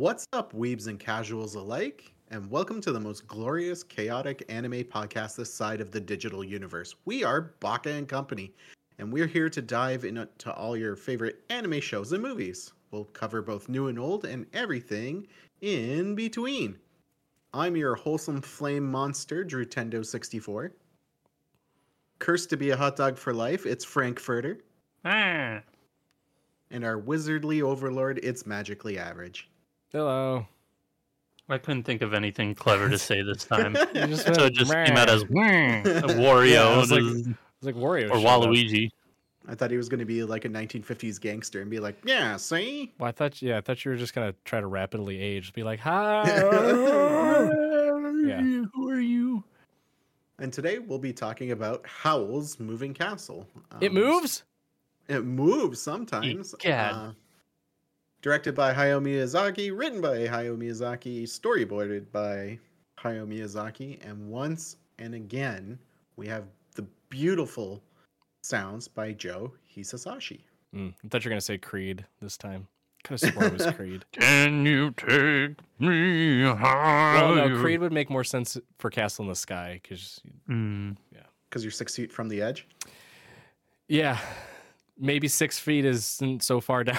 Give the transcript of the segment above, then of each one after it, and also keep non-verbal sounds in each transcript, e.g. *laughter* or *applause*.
What's up, weebs and casuals alike? And welcome to the most glorious, chaotic anime podcast this side of the digital universe. We are Baka and Company, and we're here to dive into all your favorite anime shows and movies. We'll cover both new and old and everything in between. I'm your wholesome flame monster, Drewtendo64. Cursed to be a hot dog for life, it's Frankfurtter. Ah. And our wizardly overlord, it's magically average. Hello. I couldn't think of anything clever to say this *laughs* time. You just so it just "Meh." came out as *laughs* Wario Yeah, it was like- and- was like Wario. or showed up. Waluigi. I thought he was going to be like a 1950s gangster and be like, yeah, see? Well, I thought, yeah, I thought you were just gonna try to rapidly age, be like, "Hi." *laughs* yeah. Who are you? And today we'll be talking about Howl's Moving Castle. It Um, moves. It moves sometimes. Egad. Uh, directed by Hayao Miyazaki, written by Hayao Miyazaki, storyboarded by Hayao Miyazaki, and once and again we have the beautiful sounds by Joe Hisaishi. Mm, I thought you were gonna say Creed this time. Could have sworn it was *laughs* Creed. Can you take me higher? well, no, Creed would make more sense for Castle in the Sky because, Mm. Because you're six feet from the edge. yeah, maybe six feet isn't so far *laughs* down.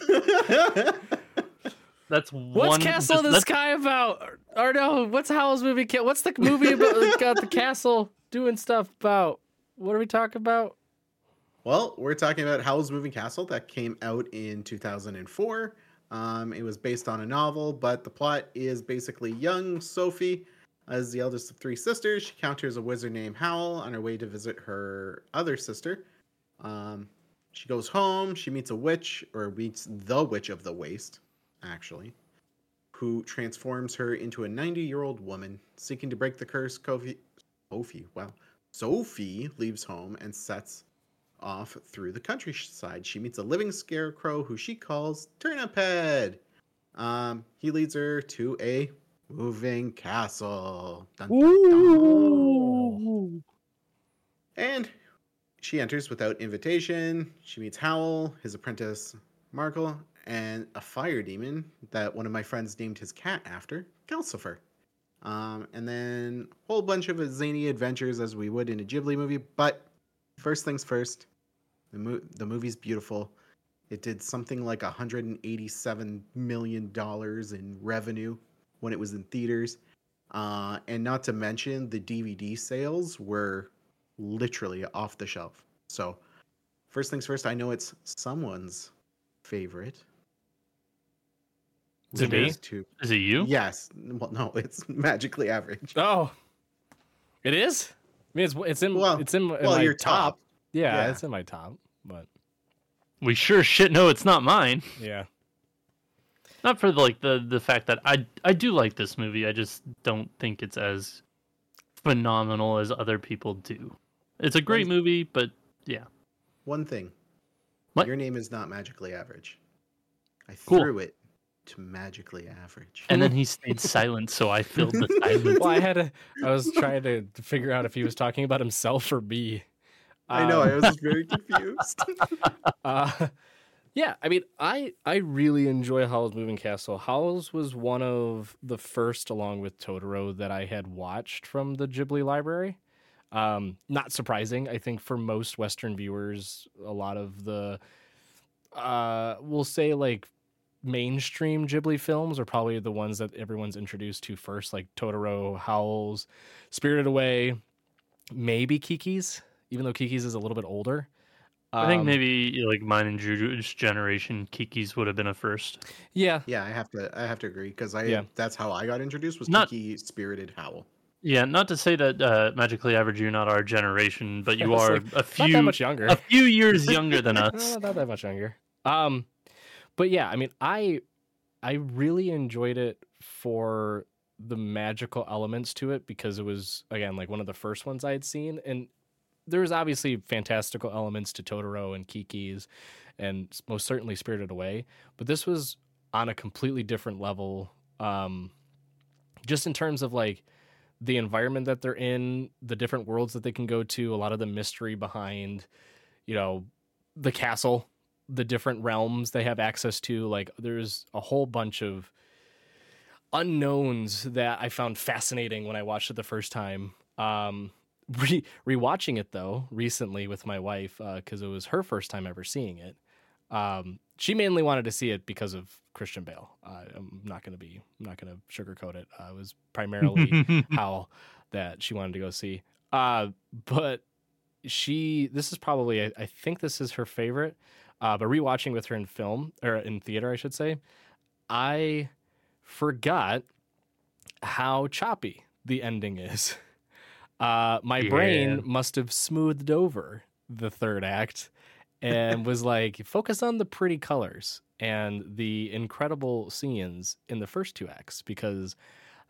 *laughs* *laughs* That's What's one. Castle in the that's- Sky about? Or no, what's Howl's movie? What's the movie about? got the castle doing stuff about? What are we talking about? Well, we're talking about Howl's Moving Castle that came out in 2004. Um, it was based on a novel, but the plot is basically young Sophie, as the eldest of three sisters. She encounters a wizard named Howl on her way to visit her other sister. Um, she goes home. She meets a witch, or meets the Witch of the Waste, actually, who transforms her into a 90 year old woman. Seeking to break the curse, Kofi, Sophie, wow. Sophie leaves home and sets off through the countryside. She meets a living scarecrow who she calls Turnip Head. Um, he leads her to a moving castle. Dun, dun, dun. And she enters without invitation. She meets Howl, his apprentice Markl, and a fire demon that one of my friends named his cat after, Calcifer. Um, and then a whole bunch of zany adventures as we would in a Ghibli movie. But first things first, the, mo- the movie's beautiful. It did something like 187 million dollars in revenue when it was in theaters, uh, and not to mention the DVD sales were literally off the shelf. So first things first. I know it's someone's favorite. Is it me? There's two. Is it you? Yes. *laughs* Well, no, it's *laughs* magically average. Oh, it is. I mean, it's it's in Well- it's in, in well, my your top. top. Yeah, Yeah. it's in my top. But We sure shit know it's not mine. yeah, Not for like the the fact that I I do like this movie. I just don't think it's as phenomenal as other people do. It's a great movie, but yeah. One thing. What? Your name is not magically average. I Cool. threw it to magically average. And then he *laughs* stayed silent, so I filled the *laughs* silence. well, I had to. I was trying to to figure out if he was talking about himself or me. I know. Um, I was very confused. *laughs* Uh, yeah, I mean, I I really enjoy Howl's Moving Castle. Howl's was one of the first, along with Totoro, that I had watched from the Ghibli library. Um, not surprising, I think for most Western viewers, a lot of the, uh, we'll say like mainstream Ghibli films are probably the ones that everyone's introduced to first, like Totoro, Howl's, Spirited Away, maybe Kiki's, even though Kiki's is a little bit older. I think Um, maybe like mine and Juju's generation, Kiki's would have been a first. Yeah, yeah, I have to. I have to agree because I. Yeah. That's how I got introduced. Was Not- Kiki Spirited Howl. Yeah, not to say that uh, magically average you're not our generation, but you *laughs* are like, a not few that much younger. a few years *laughs* younger than us. Uh, not that much younger. Um, but yeah, I mean, I I really enjoyed it for the magical elements to it because it was again like one of the first ones I had seen, and there's obviously fantastical elements to Totoro and Kiki's, and most certainly Spirited Away. But this was on a completely different level, um, just in terms of like the environment that they're in, the different worlds that they can go to, a lot of the mystery behind, you know, the castle, the different realms they have access to. Like there's a whole bunch of unknowns that I found fascinating when I watched it the first time. Um, *laughs* re rewatching it though recently with my wife because it was her first time ever seeing it. Um, she mainly wanted to see it because of Christian Bale. Uh, I'm not gonna be, I'm not gonna sugarcoat it. Uh, it was primarily *laughs* how that she wanted to go see. Uh, but she, this is probably, I, I think this is her favorite. Uh, but rewatching with her in film or in theater, I should say, I forgot how choppy the ending is. *laughs* Uh, my Yeah. brain must have smoothed over the third act and was like, focus on the pretty colors and the incredible scenes in the first two acts because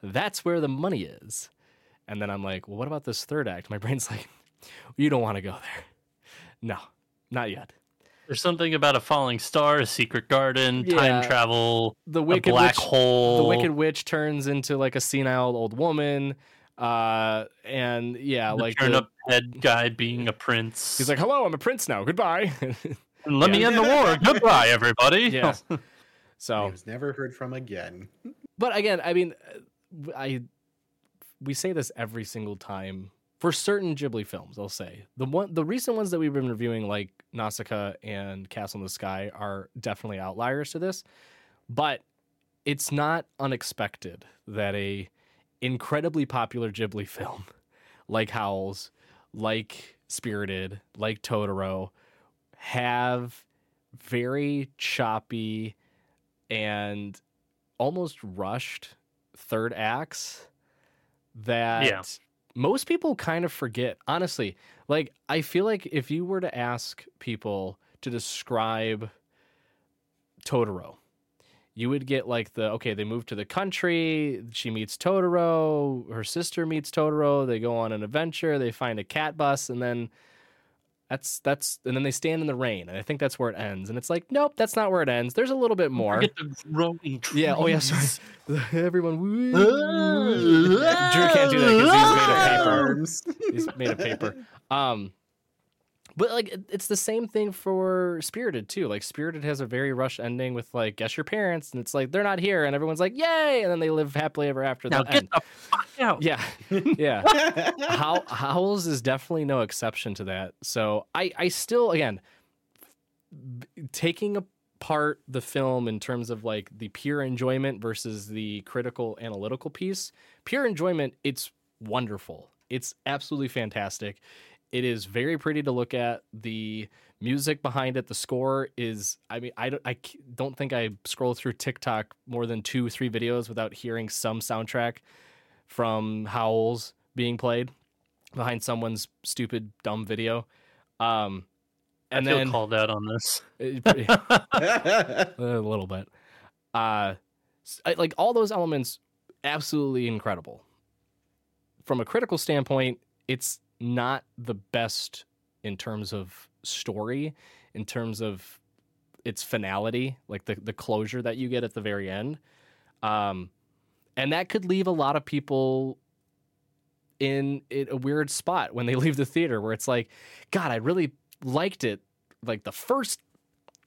that's where the money is. And then I'm like, well, what about this third act? My *laughs* brain's like, you don't want to go there. No, not yet. There's something about a falling star, a secret garden, Yeah. time travel, The wicked black witch, hole. the wicked witch turns into like a senile old woman. Uh, and yeah, the like turn the- up head guy being a prince. he's like, hello, I'm a prince now. Goodbye. And *laughs* let me end the war. *laughs* Goodbye, everybody. *laughs* yeah. He So, was never heard from again. but again, I mean, uh, I we say this every single time for certain Ghibli films. I'll say the one, the recent ones that we've been reviewing, like Nausicaa and Castle in the Sky, are definitely outliers to this. But it's not unexpected that a incredibly popular Ghibli *laughs* film like Howl's, like Spirited, like Totoro, have very choppy and almost rushed third acts that Yeah. most people kind of forget. Honestly, like I feel like if you were to ask people to describe Totoro, you would get like the okay, they move to the country, she meets Totoro, her sister meets Totoro, they go on an adventure, they find a cat bus, and then that's that's and then they stand in the rain, and I think that's where it ends. And it's like, nope, that's not where it ends. There's a little bit more. Forget the growing trees. Yeah. Oh yeah. Sorry. *laughs* Everyone. *laughs* Drew can't do that because he's made of paper. He's made of paper. Um, but like it's the same thing for Spirited too. Like Spirited has a very rushed ending with like guess your parents, and it's like they're not here, and everyone's like yay, and then they live happily ever after. Now the get end. the fuck out. Yeah, *laughs* yeah. *laughs* How Howls is definitely no exception to that. So I I still again b- taking apart the film in terms of like the pure enjoyment versus the critical analytical piece. Pure enjoyment, it's wonderful. It's absolutely fantastic. It is very pretty to look at. The music behind it, the score is. I mean, I don't, I don't think I scroll through TikTok more than two, three videos without hearing some soundtrack from Howls being played behind someone's stupid dumb video. Um, and I feel then called out on this. *laughs* *laughs* a little bit. Uh, like all those elements, absolutely incredible. From a critical standpoint, it's not the best in terms of story, in terms of its finality, like the the closure that you get at the very end. Um, and that could leave a lot of people in, in a weird spot when they *laughs* leave the theater, where it's like, God, I really liked it. Like the first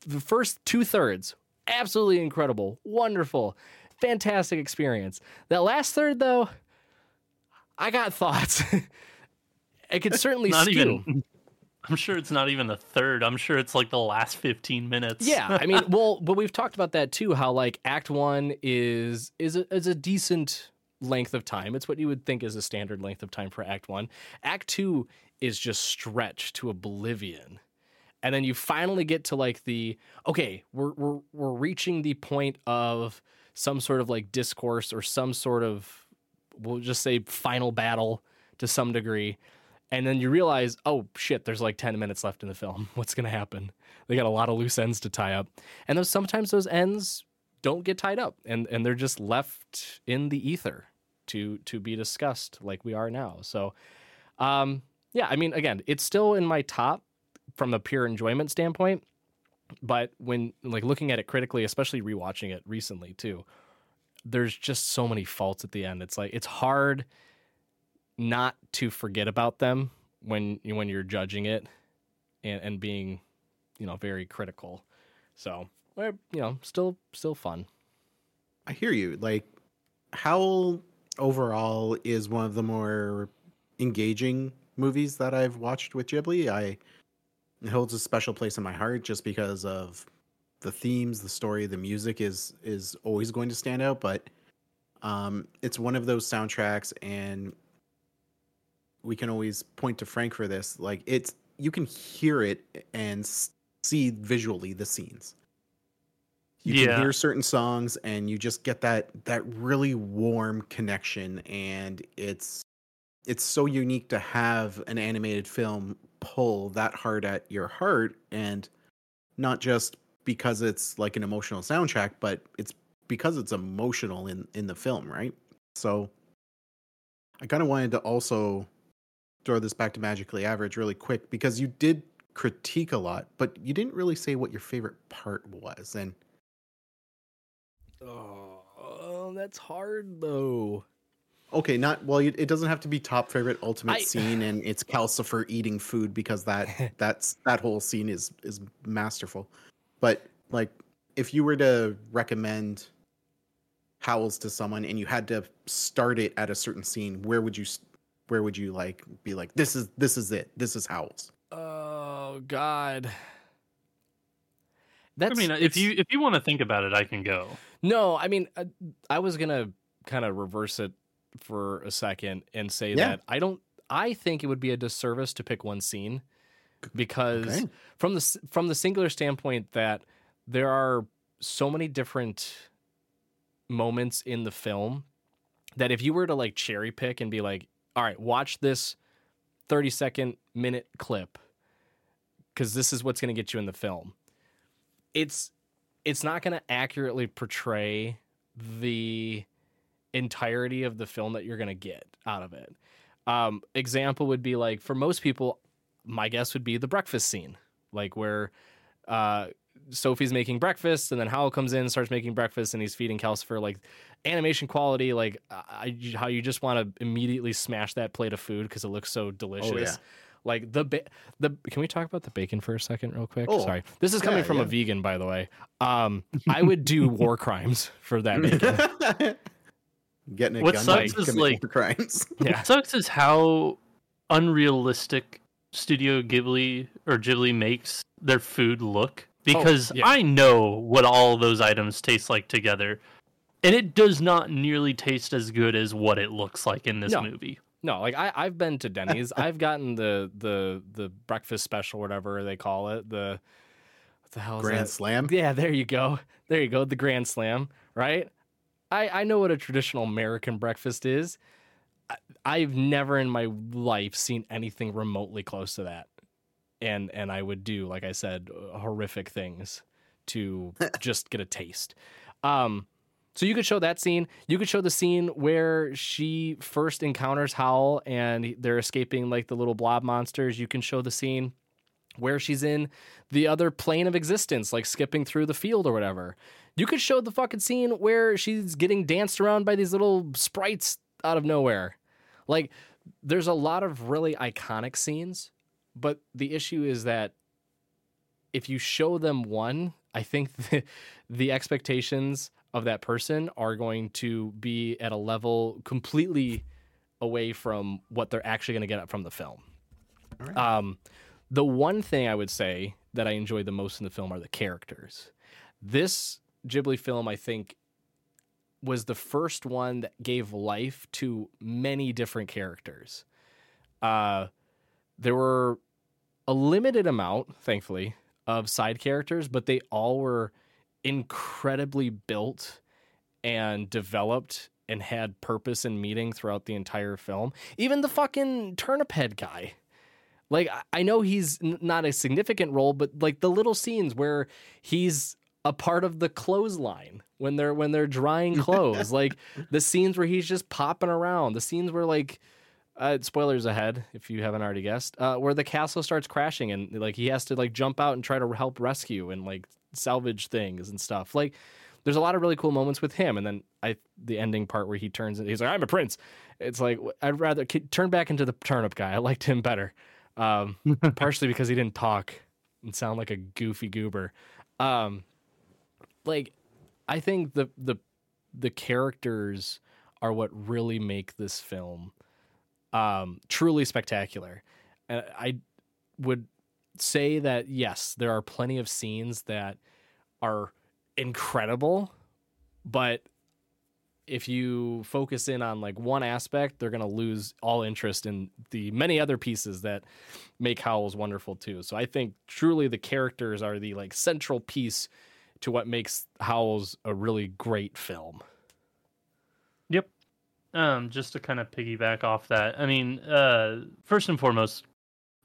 the first two thirds, absolutely incredible, wonderful, fantastic experience. That last third, though, I got *laughs* thoughts. It could certainly Not skew. even. *laughs* I'm sure it's not even the third. I'm sure it's like the last 15 minutes. Yeah, I mean, *laughs* well, but we've talked about that too. How like Act One is is a, is a decent length of time. It's what you would think is a standard length of time for Act One. Act Two is just stretched to oblivion, and then you finally get to like the okay, we're we're we're reaching the point of some sort of like discourse or some sort of we'll just say final battle to some degree. And then you realize, oh shit, there's like 10 minutes left in the film. *laughs* What's going to happen? They got a lot of loose ends to tie up. And those sometimes those ends don't get tied up and, and they're just left in the ether to to be discussed like we are now. So um yeah, I mean again, it's still in my top from a pure enjoyment standpoint. But when like looking at it critically, especially rewatching it recently too, there's just so many faults at the end. It's like it's hard not to forget about them when when you're judging it and, and being you know very critical so you know still still fun I hear you. Like, Howl overall is one of the more engaging movies that I've watched with Ghibli. I it holds a special place in my heart just because of the themes, the story, the music is is always going to stand out. But um, it's one of those soundtracks, and we can always point to Frank for this. Like, it's you can hear it and see visually the scenes you Yeah. can hear certain songs and you just get that that really warm connection and it's it's so unique to have an animated film pull that hard at your heart and not just because it's like an emotional soundtrack but it's because it's emotional in in the film right so i kind of wanted to also throw this back to magically average really quick because you did critique a lot but you didn't really say what your favorite part was and oh that's hard though Okay, not well. It doesn't have to be top favorite ultimate I- scene, and it's Calcifer eating food because that *laughs* that's that whole scene is is masterful. But like, if you were to recommend Howls to someone, and you had to start it at a certain scene, where would you where would you like be like this is this is it this is Howls? oh god That's, I that's mean, if you if you want to think about it, I can go. no i mean uh, i was gonna kind of reverse it for a second and say Yeah. that i don't i think it would be a disservice to pick one scene because Okay. from the from the singular standpoint that there are so many different moments in the film that if you were to like cherry pick and be like all right watch this 30 second minute clip because this is what's going to get you in the film. It's it's not going to accurately portray the entirety of the film that you're going to get out of it. Um, example would be like for most people my guess would be the breakfast scene, like where uh, Sophie's making breakfast and then Howl comes in, starts making breakfast, and he's feeding Calcifer. Like animation quality, like I, how you just want to immediately smash that plate of food because it looks so delicious. Oh, yeah. Like the ba- the can we talk about the bacon for a second, real quick? Oh, Sorry, this is coming yeah, from a vegan, by the way. Um, *laughs* I would do war crimes for that *laughs* bacon. Getting a What gun sucks is, like- war crimes. *laughs* Yeah. What sucks is how unrealistic Studio Ghibli or Ghibli makes their food look. Oh, because yeah. I know what all those items taste like together, and it does not nearly taste as good as what it looks like in this No. movie. No, like I, I've been to Denny's. I've gotten the the the breakfast special, whatever they call it. The what the hell is Grand that? Slam. Yeah, there you go. There you go. The Grand Slam, right? I I know what a traditional American breakfast is. I, I've never in my life seen anything remotely close to that, and and I would do, like I said, horrific things to *laughs* just get a taste. Um, so you could show that scene. You could show the scene where she first encounters Howl and they're escaping like the little blob monsters. You can show the scene where she's in the other plane of existence, like skipping through the field or whatever. You could show the fucking scene where she's getting danced around by these little sprites out of nowhere. Like, there's a lot of really iconic scenes, but the issue is that if you show them one, I think *laughs* the, the expectations of that person are going to be at a level completely away from what they're actually going to get from the film. Um, the one thing I would say that I enjoyed the most in the film are the characters. This Ghibli film, I think, was the first one that gave life to many different characters. Uh, there were a limited amount, thankfully, of side characters, but they all were incredibly built and developed and had purpose and meaning throughout the entire film. Even the fucking turnip head guy. Like I- know he's not a significant role, but like the little scenes where he's a part of the clothesline when they're when they're drying *laughs* clothes, like the scenes where he's just popping around, the scenes where like uh, spoilers ahead if you haven't already guessed, uh, where the castle starts crashing and like he has to like jump out and try to help rescue and like salvage things and stuff. Like there's a lot of really cool moments with him, and then I the ending part where he turns and he's like I'm a prince. It's like I'd rather turn back into the turnip guy. I liked him better, um, *laughs* partially because he didn't talk and sound like a goofy goober. Um, like I think the the the characters are what really make this film um, truly spectacular. And I would say that yes, there are plenty of scenes that are incredible, but if you focus in on like one aspect, they're going to lose all interest in the many other pieces that make Howls wonderful too. So I think truly the characters are the like central piece to what makes Howls a really great film. Um, just to kind of piggyback off that, I mean, uh, first and foremost,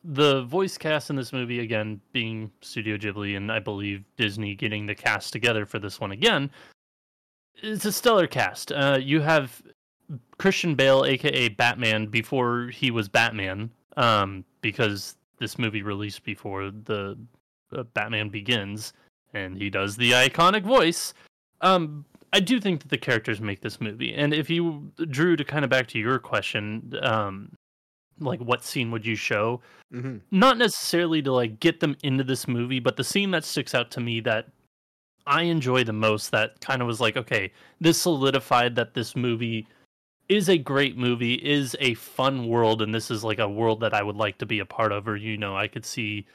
the voice cast in this movie, again, being Studio Ghibli and I believe Disney getting the cast together for this one again, it's a stellar cast. Uh, you have Christian Bale, aka Batman, before he was Batman, um, because this movie released before the uh, Batman Begins, and he does the iconic voice. Um, I do think that the characters make this movie, and if you drew to kind of back to your question, um, like what scene would you show? hmm Not necessarily to like get them into this movie, but the scene that sticks out to me that I enjoy the most, that kind of was like, okay, this solidified that this movie is a great movie, is a fun world, and this is like a world that I would like to be a part of, or you know, I could see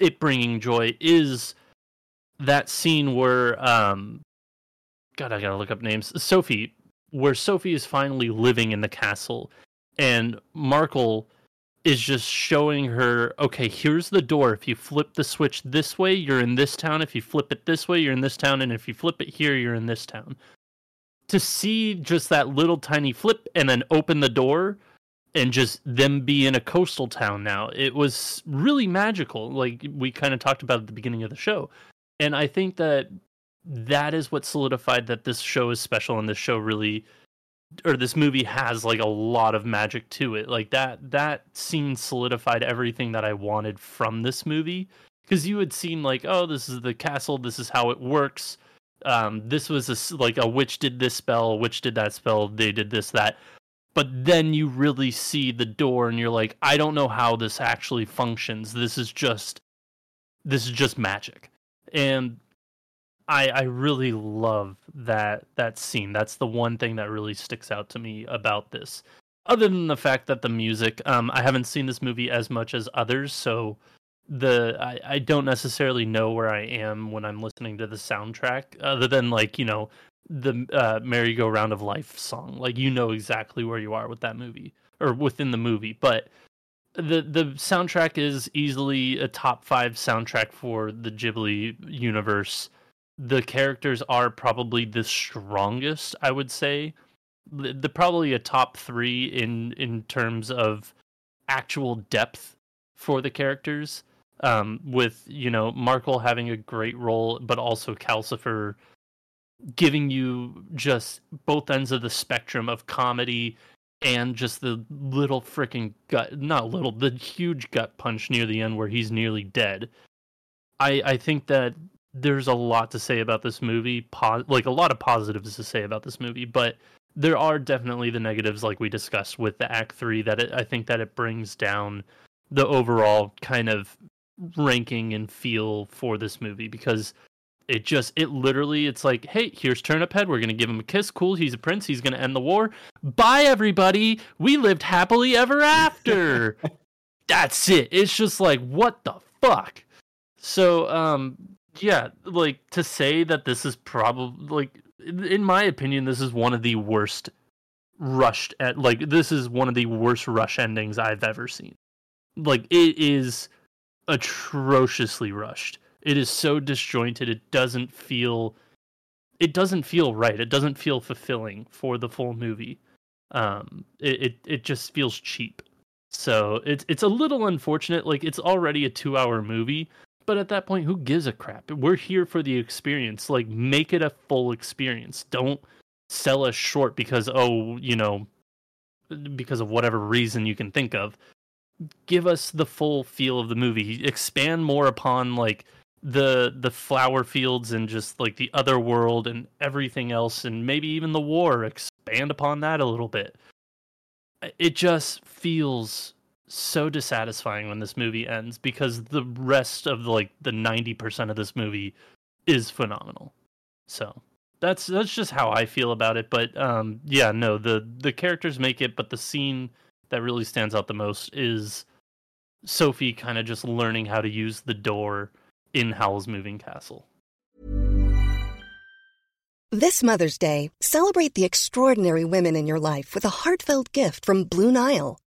it bringing joy. Is that scene where um God, I gotta look up names. Sophie, where Sophie is finally living in the castle, and Markl is just showing her, okay, here's the door. If you flip the switch this way, you're in this town. If you flip it this way, you're in this town. And if you flip it here, you're in this town. To see just that little tiny flip and then open the door and just them be in a coastal town now, it was really magical. Like we kind of talked about at the beginning of the show. And I think that that is what solidified that this show is special and this show really or this movie has like a lot of magic to it. Like that that scene solidified everything that i wanted from this movie. Because you had seen like oh this is the castle this is how it works. Um this was a, like a witch did this spell witch did that spell they did this that. But then you really see the door and you're like i don't know how this actually functions. This is just this is just magic. And I I really love that that scene. That's the one thing that really sticks out to me about this. Other than the fact that the music, um, I haven't seen this movie as much as others, so the I, I don't necessarily know where I am when I'm listening to the soundtrack, other than like you know the uh, merry-go-round of life song. Like you know exactly where you are with that movie. or within the movie, but the the soundtrack is easily a top 5 soundtrack for the Ghibli universe. The characters are probably the strongest, I would say. The, the probably a top 3 in in terms of actual depth for the characters um, with you know Markl having a great role, but also Calcifer giving you just both ends of the spectrum of comedy and just the little freaking gut not little the huge gut punch near the end where he's nearly dead i i think that there's a lot to say about this movie po- like a lot of positives to say about this movie but there are definitely the negatives like we discussed with the act 3 that it, i think that it brings down the overall kind of ranking and feel for this movie because it just it literally it's like hey here's turnip head we're gonna give him a kiss cool he's a prince he's gonna end the war bye everybody we lived happily ever after. *laughs* That's it it's just like what the fuck? So um yeah like to say that this is probably like in my opinion this is one of the worst rushed at like this is one of the worst rush endings i've ever seen. Like it is atrociously rushed. It is so disjointed it doesn't feel it doesn't feel right it doesn't feel fulfilling for the full movie. Um it it, it just feels cheap. So it's it's a little unfortunate like it's already a 2 hour movie but at that point who gives a crap? We're here for the experience. Like make it a full experience. Don't sell us short because oh you know because of whatever reason you can think of. Give us the full feel of the movie. Expand more upon like the the flower fields and just like the other world and everything else and maybe even the war. Expand upon that a little bit. It just feels so dissatisfying when this movie ends because the rest of like the 90% of this movie is phenomenal so that's that's just how i feel about it but um yeah no the the characters make it but the scene that really stands out the most is sophie kind of just learning how to use the door in Howl's Moving Castle. This Mother's Day, celebrate the extraordinary women in your life with a heartfelt gift from Blue Nile.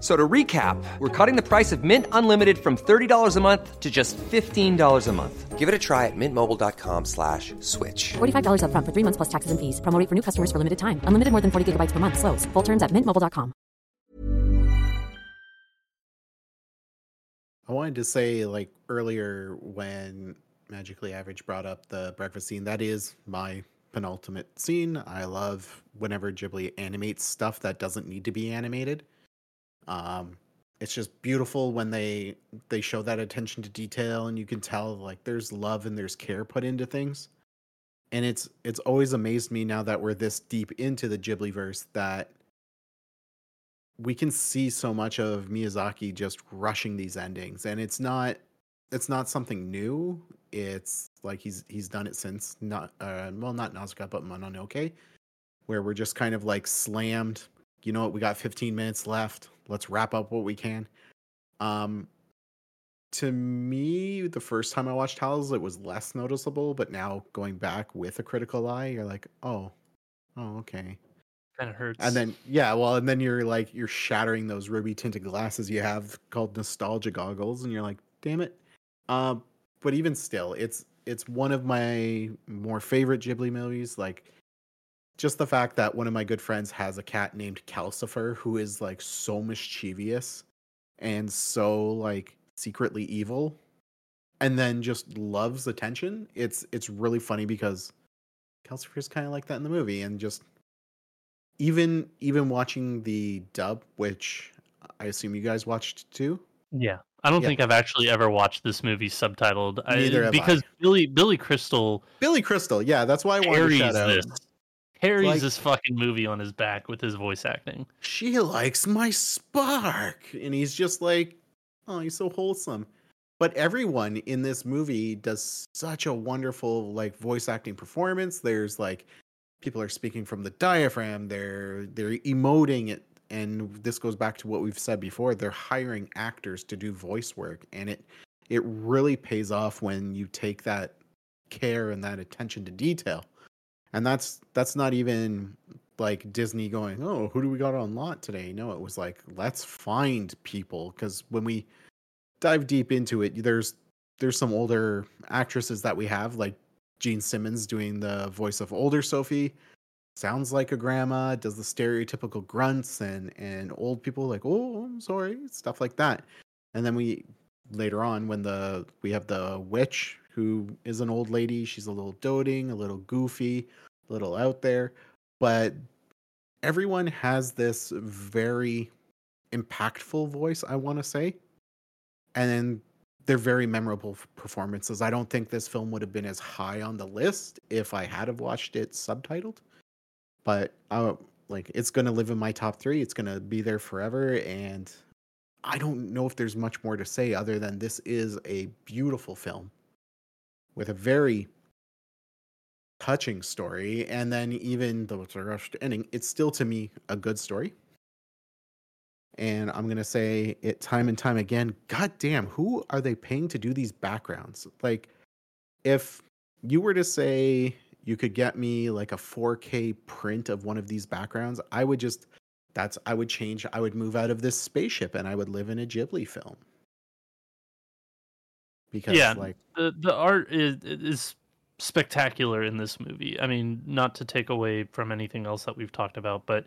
So to recap, we're cutting the price of Mint Unlimited from $30 a month to just $15 a month. Give it a try at mintmobile.com slash switch. $45 up front for three months plus taxes and fees. Promoting for new customers for limited time. Unlimited more than 40 gigabytes per month. Slows. Full terms at mintmobile.com. I wanted to say, like earlier when Magically Average brought up the breakfast scene, that is my penultimate scene. I love whenever Ghibli animates stuff that doesn't need to be animated. Um, it's just beautiful when they they show that attention to detail, and you can tell like there's love and there's care put into things. And it's it's always amazed me now that we're this deep into the Ghibli verse that we can see so much of Miyazaki just rushing these endings, and it's not it's not something new. It's like he's he's done it since not uh, well not Nausicaa but Mononoke, where we're just kind of like slammed. You know what? We got 15 minutes left let's wrap up what we can. Um, to me, the first time I watched Howls, it was less noticeable, but now going back with a critical eye, you're like, oh, oh, okay. Kind of hurts. And then, yeah, well, and then you're like, you're shattering those ruby tinted glasses you have called nostalgia goggles, and you're like, damn it. Um, but even still, it's it's one of my more favorite Ghibli movies. Like, just the fact that one of my good friends has a cat named Calcifer who is like so mischievous and so like secretly evil and then just loves attention. It's it's really funny because Calcifer is kind of like that in the movie and just even even watching the dub which I assume you guys watched too. Yeah, I don't Yeah. think I've actually ever watched this movie subtitled. I- Neither have because I. Billy Billy Crystal Billy Crystal. Yeah, that's why I wanted to shout out. this carries Like- this fucking movie on his back with his voice acting. She likes my spark, and he's just like, oh, he's so wholesome. But everyone in this movie does such a wonderful like voice acting performance. There's like people are speaking from the diaphragm. They're they're emoting it, and this goes back to what we've said before. They're hiring actors to do voice work, and it it really pays off when you take that care and that attention to detail. And that's that's not even like Disney going, "Oh, who do we got on lot today?" No, it was like, "Let's find people" because when we dive deep into it, there's there's some older actresses that we have like Jean Simmons doing the voice of older Sophie. Sounds like a grandma, does the stereotypical grunts and and old people like, "Oh, I'm sorry," stuff like that. And then we later on when the we have the witch who is an old lady, she's a little doting, a little goofy, a little out there, but everyone has this very impactful voice, I want to say. And then they're very memorable performances. I don't think this film would have been as high on the list if I had have watched it subtitled. But uh, like it's gonna live in my top three. It's gonna be there forever, and I don't know if there's much more to say other than this is a beautiful film with a very touching story, and then even though it's a rushed ending, it's still to me a good story. And I'm gonna say it time and time again. God damn, who are they paying to do these backgrounds? Like, if you were to say you could get me like a 4K print of one of these backgrounds, I would just that's I would change. I would move out of this spaceship and I would live in a Ghibli film. Because yeah, like the the art is is spectacular in this movie. I mean, not to take away from anything else that we've talked about, but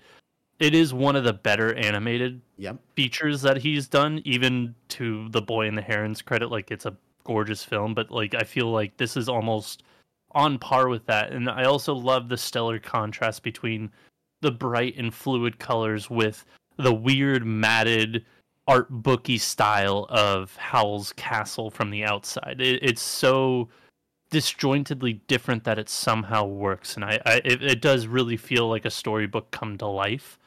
it is one of the better animated Yep. features that he's done. Even to the Boy and the Heron's credit, like it's a gorgeous film, but like I feel like this is almost on par with that. And I also love the stellar contrast between the bright and fluid colors with the weird matted art booky style of Howl's Castle from the outside. It, it's so disjointedly different that it somehow works, and I, I it, it does really feel like a storybook come to life.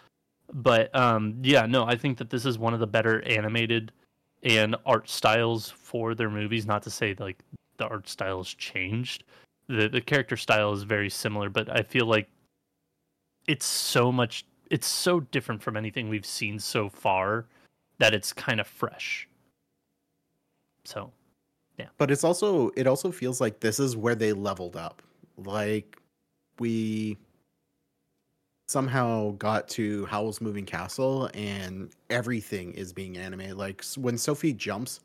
But um, yeah, no, I think that this is one of the better animated and art styles for their movies. Not to say like the art style has changed. The the character style is very similar, but I feel like it's so much it's so different from anything we've seen so far that it's kind of fresh. So, yeah. but it's also it also feels like this is where they leveled up like we somehow got to howl's moving castle and everything is being animated like when sophie jumps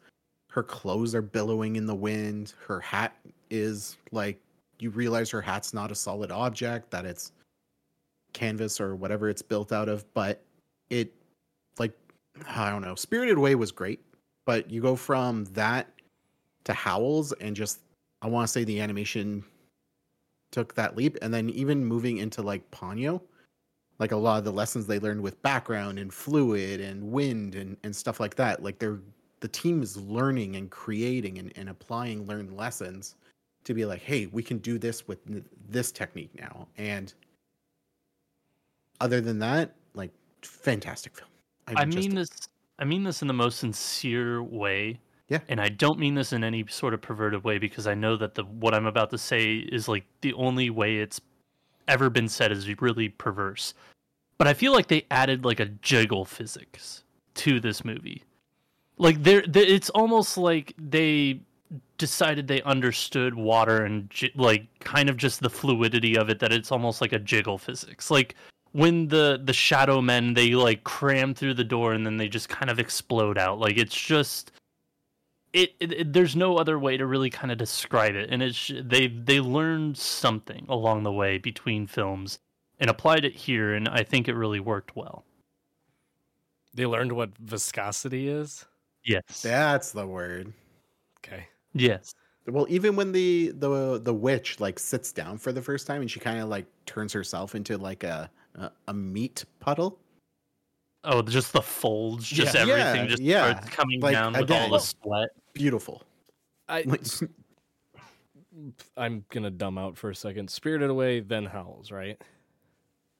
her clothes are billowing in the wind her hat is like you realize her hat's not a solid object that it's canvas or whatever it's built out of but it like i don't know. Spirited away was great but you go from that to Howls and just I want to say the animation took that leap and then even moving into like Ponyo like a lot of the lessons they learned with background and fluid and wind and, and stuff like that like they're the team is learning and creating and, and applying learned lessons to be like hey we can do this with this technique now. And other than that like fantastic film I just- mean this I mean this in the most sincere way. Yeah. And I don't mean this in any sort of perverted way because I know that the what I'm about to say is like the only way it's ever been said is really perverse. But I feel like they added like a jiggle physics to this movie. Like there it's almost like they decided they understood water and like kind of just the fluidity of it that it's almost like a jiggle physics. Like when the the shadow men they like cram through the door and then they just kind of explode out. Like it's just it, it, it- there's no other way to really kind of describe it. And it's they they learned something along the way between films and applied it here and i think it really worked well. They learned what viscosity is. yes. That's the word. Okay. yes. Well, even when the the the witch like sits down for the first time and she kind of like turns herself into like a, a a meat puddle, Oh, just the folds, just Yeah. everything Yeah, just yeah. starts coming Like, down with again- all the sweat. Beautiful. I *laughs* Like, I'm gonna dumb out for a second. Spirited Away, then Howls, right?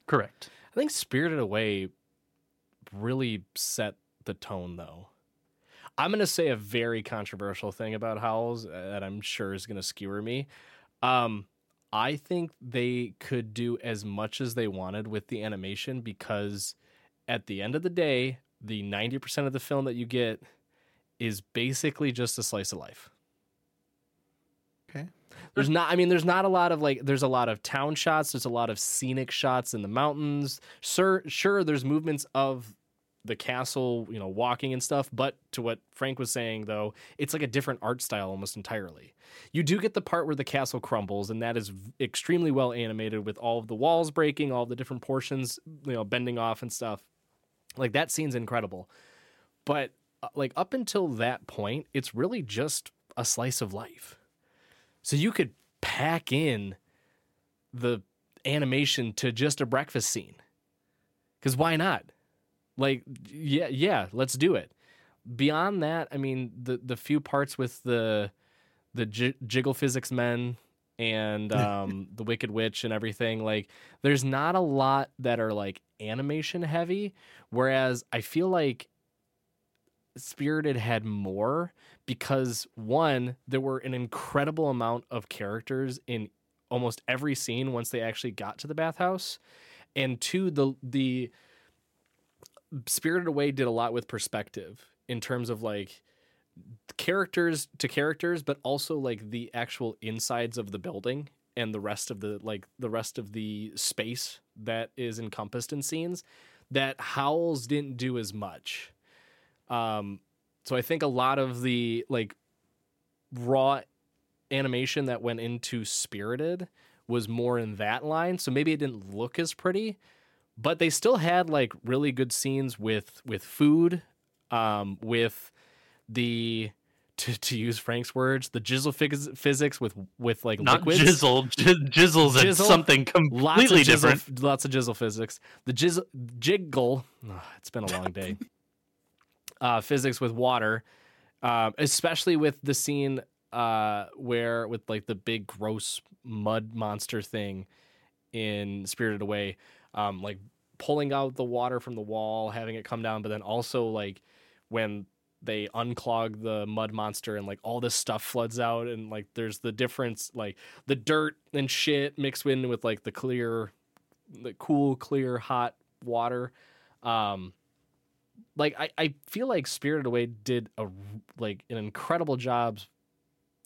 Correct. I think Spirited Away really set the tone, though. I'm gonna say a very controversial thing about Howls uh, that I'm sure is gonna skewer me. Um, I think they could do as much as they wanted with the animation because at the end of the day, the 90% of the film that you get is basically just a slice of life. okay. There's not I mean there's not a lot of like there's a lot of town shots, there's a lot of scenic shots in the mountains. Sure sure there's movements of the castle, you know, walking and stuff, but to what Frank was saying though, it's like a different art style almost entirely. You do get the part where the castle crumbles and that is extremely well animated with all of the walls breaking, all the different portions, you know, bending off and stuff. Like that scene's incredible. But uh, like up until that point, it's really just a slice of life. So you could pack in the animation to just a breakfast scene. Cuz why not? Like yeah, yeah, let's do it. Beyond that, I mean the the few parts with the the j- jiggle physics men and *laughs* um the wicked witch and everything like there's not a lot that are like animation heavy whereas I feel like Spirited had more because one, there were an incredible amount of characters in almost every scene once they actually got to the bathhouse, and two, the the Spirited Away did a lot with perspective in terms of like characters to characters, but also like the actual insides of the building and the rest of the like the rest of the space that is encompassed in scenes that Howls didn't do as much. Um, so I think a lot of the like raw animation that went into Spirited was more in that line. So maybe it didn't look as pretty, but they still had like really good scenes with with food, um, with the to, to use Frank's words, the jizzle phys- physics with with like Not liquids. jizzle. J- jizzle's Jizzle? something Lots of completely jizzle, different. Lots of jizzle physics. The jizzle jiggle. ugh, it's been a long day. *laughs* uh, physics with water, um, especially with the scene uh, where with like the big gross mud monster thing in Spirited Away, um, like pulling out the water from the wall, having it come down, but then also like when they unclog the mud monster and like all this stuff floods out and like there's the difference like the dirt and shit mixed in with like the clear the cool clear hot water. Um like I, I feel like Spirited Away did a like an incredible job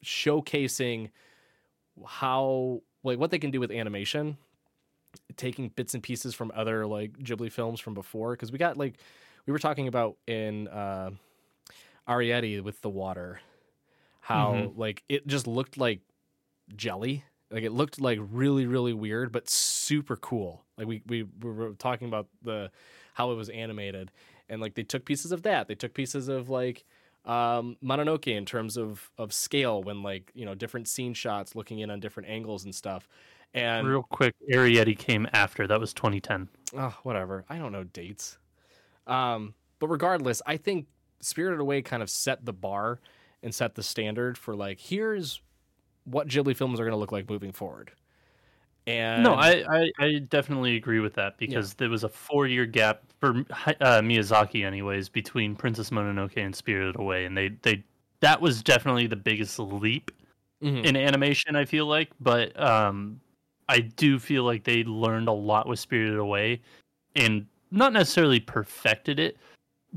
showcasing how like what they can do with animation taking bits and pieces from other like Ghibli films from before because we got like we were talking about in uh Arrietty with the water how Mhm. like it just looked like jelly. Like it looked like really really weird but super cool. Like we we, we were talking about the how it was animated and like they took pieces of that. They took pieces of like um Mononoke in terms of of scale when like you know different scene shots looking in on different angles and stuff and Real quick, Arrietty came after. That was 2010. oh, whatever. I don't know dates. Um, but regardless, I think Spirited Away kind of set the bar and set the standard for like here's what Ghibli films are going to look like moving forward. And No, I, I, I definitely agree with that because there was a four year gap for uh, Miyazaki, anyways, between Princess Mononoke and Spirited Away, and they they that was definitely the biggest leap Mhm. in animation. I feel like, but um, I do feel like they learned a lot with Spirited Away, and not necessarily perfected it,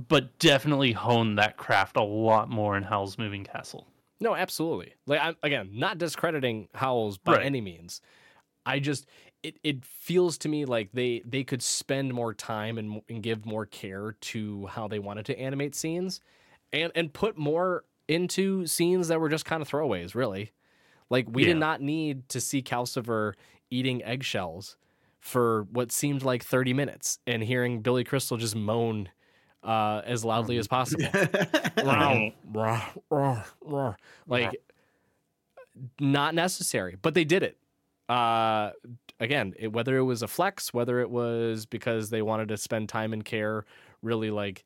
but definitely honed that craft a lot more in Howl's Moving Castle. No, absolutely. Like I'm again, not discrediting Howls by Right. any means. I just it, it feels to me like they they could spend more time and, and give more care to how they wanted to animate scenes and and put more into scenes that were just kind of throwaways, really. Like we Yeah. did not need to see Calcifer eating eggshells for what seemed like 30 minutes and hearing Billy Crystal just moan uh, as loudly as possible. Row, row, row, row. like not necessary, but they did it. Uh, again, it, whether it was a flex, whether it was because they wanted to spend time and care, really like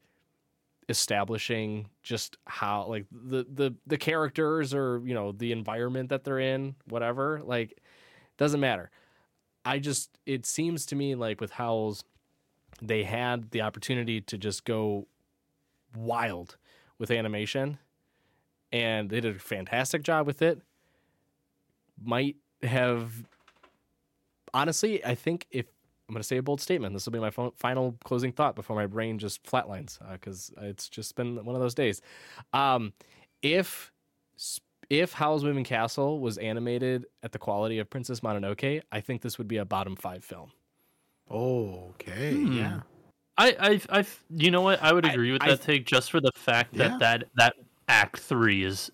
establishing just how like the the the characters or you know the environment that they're in, whatever. Like, doesn't matter. I just it seems to me like with Howls, they had the opportunity to just go wild with animation, and they did a fantastic job with it. Might have honestly, I think if I'm going to say a bold statement, this will be my final closing thought before my brain just flatlines because it's just been one of those days. Um, if if Howl's Moving Castle was animated at the quality of Princess Mononoke, I think this would be a bottom five film. Oh, okay, Hmm. yeah. I, I, I, you know what? I would I- agree with that th- take just for the fact that Yeah. that that Act Three is,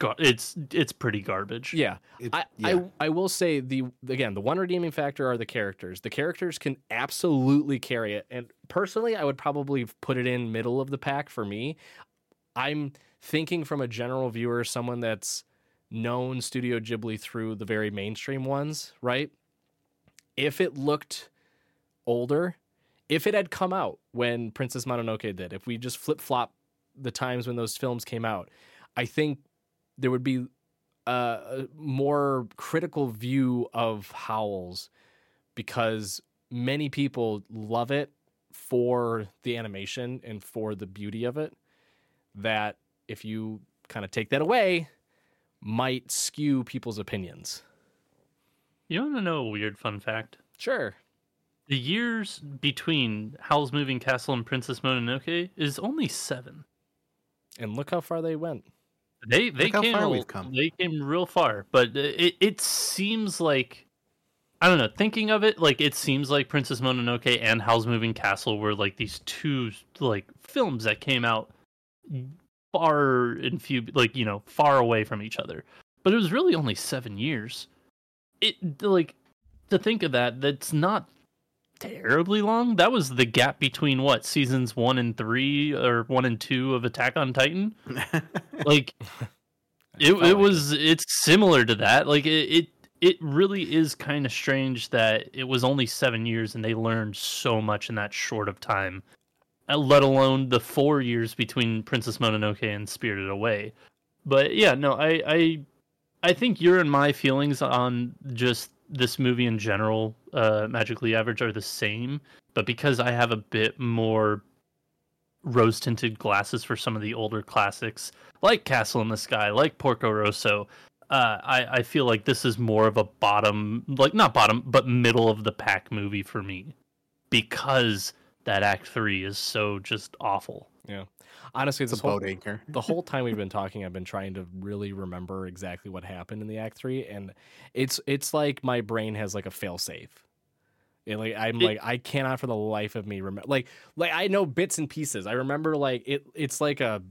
gar- it's it's pretty garbage. Yeah. It- I, yeah. I I will say the again the one redeeming factor are the characters. The characters can absolutely carry it, and personally, I would probably put it in middle of the pack for me. I'm thinking from a general viewer, someone that's known Studio Ghibli through the very mainstream ones, right? If it looked older, if it had come out when Princess Mononoke did, if we just flip flop the times when those films came out, I think there would be a, more critical view of Howls because many people love it for the animation and for the beauty of it. That if you kind of take that away, might skew people's opinions. You want to know a weird fun fact? Sure. The years between Howl's Moving Castle and Princess Mononoke is only seven. And look how far they went. They they Look how came far a- we've come. they came real far, but it it seems like I don't know. Thinking of it, like it seems like Princess Mononoke and Howl's Moving Castle were like these two like films that came out far and few like you know far away from each other. But it was really only seven years. It like to think of that. That's not terribly long. That was the gap between what seasons one and three or one and two of Attack on Titan *laughs* like it, it was it's similar to that like it it, it really is kind of strange that it was only seven years and they learned so much in that short of time let alone the four years between princess mononoke and spirited away but yeah no i i i think your and my feelings on just this movie in general uh magically average are the same but because i have a bit more rose tinted glasses for some of the older classics like Castle in the Sky, like Porco Rosso. Uh, I, I feel like this is more of a bottom, like not bottom, but middle of the pack movie for me because that Act Three is so just awful. Yeah. Honestly, it's a this whole, boat anchor. *laughs* the whole time we've been talking, I've been trying to really remember exactly what happened in the Act Three, and it's it's like my brain has like a fail safe. And like I'm It- like I cannot for the life of me remember like like I know bits and pieces. I remember like it it's like a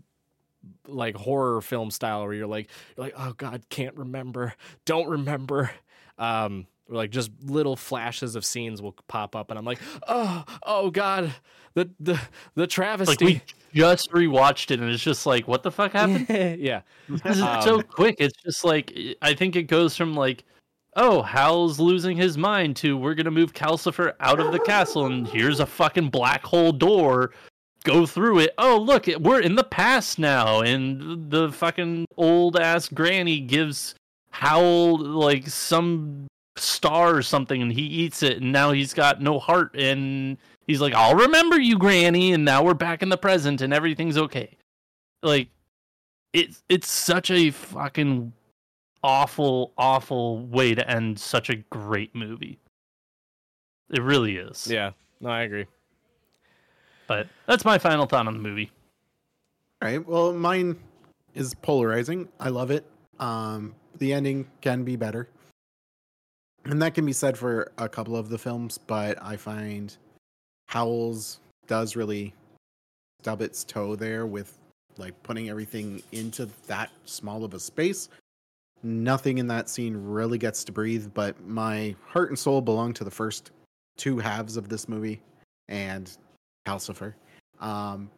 like horror film style where you're like you're like oh god can't remember don't remember um or like just little flashes of scenes will pop up and I'm like oh oh god the the the travesty Like we just rewatched it and it's just like, what the fuck *laughs* happened? yeah This is so Um, quick. It's just like I think it goes from like, oh, Howl's losing his mind to we're gonna move Calcifer out of the castle and here's a fucking black hole door. Go through it. Oh, look, we're in the past now, and the fucking old ass granny gives Howl like some star or something, and he eats it, and now he's got no heart, and he's like, "I'll remember you, Granny," and now we're back in the present, and everything's okay. Like, it's it's such a fucking awful, awful way to end such a great movie. It really is. yeah no I agree But that's my final thought on the movie. All right. Well, mine is polarizing. I love it. Um, the ending can be better. And that can be said for a couple of the films, but I find Howls does really stub its toe there with like putting everything into that small of a space. Nothing in that scene really gets to breathe, but my heart and soul belong to the first two halves of this movie and Calcifer. Um,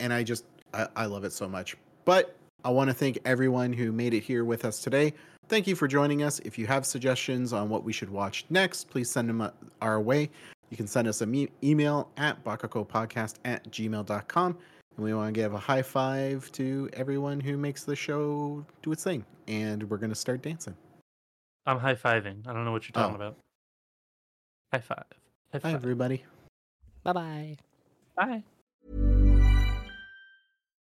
and I just I, I love it so much. But I want to thank everyone who made it here with us today. Thank you for joining us. If you have suggestions on what we should watch next, please send them uh, our way. You can send us an e- email at bakacopodcast at gmail.com. And we want to give a high five to everyone who makes the show do its thing. And we're going to start dancing. I'm high fiving. I don't know what you're talking Oh. about. High five. High Bye, five. everybody. Bye bye bye.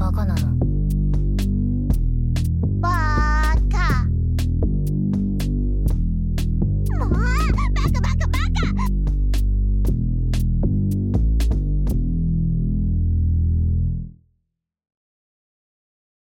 バカなの。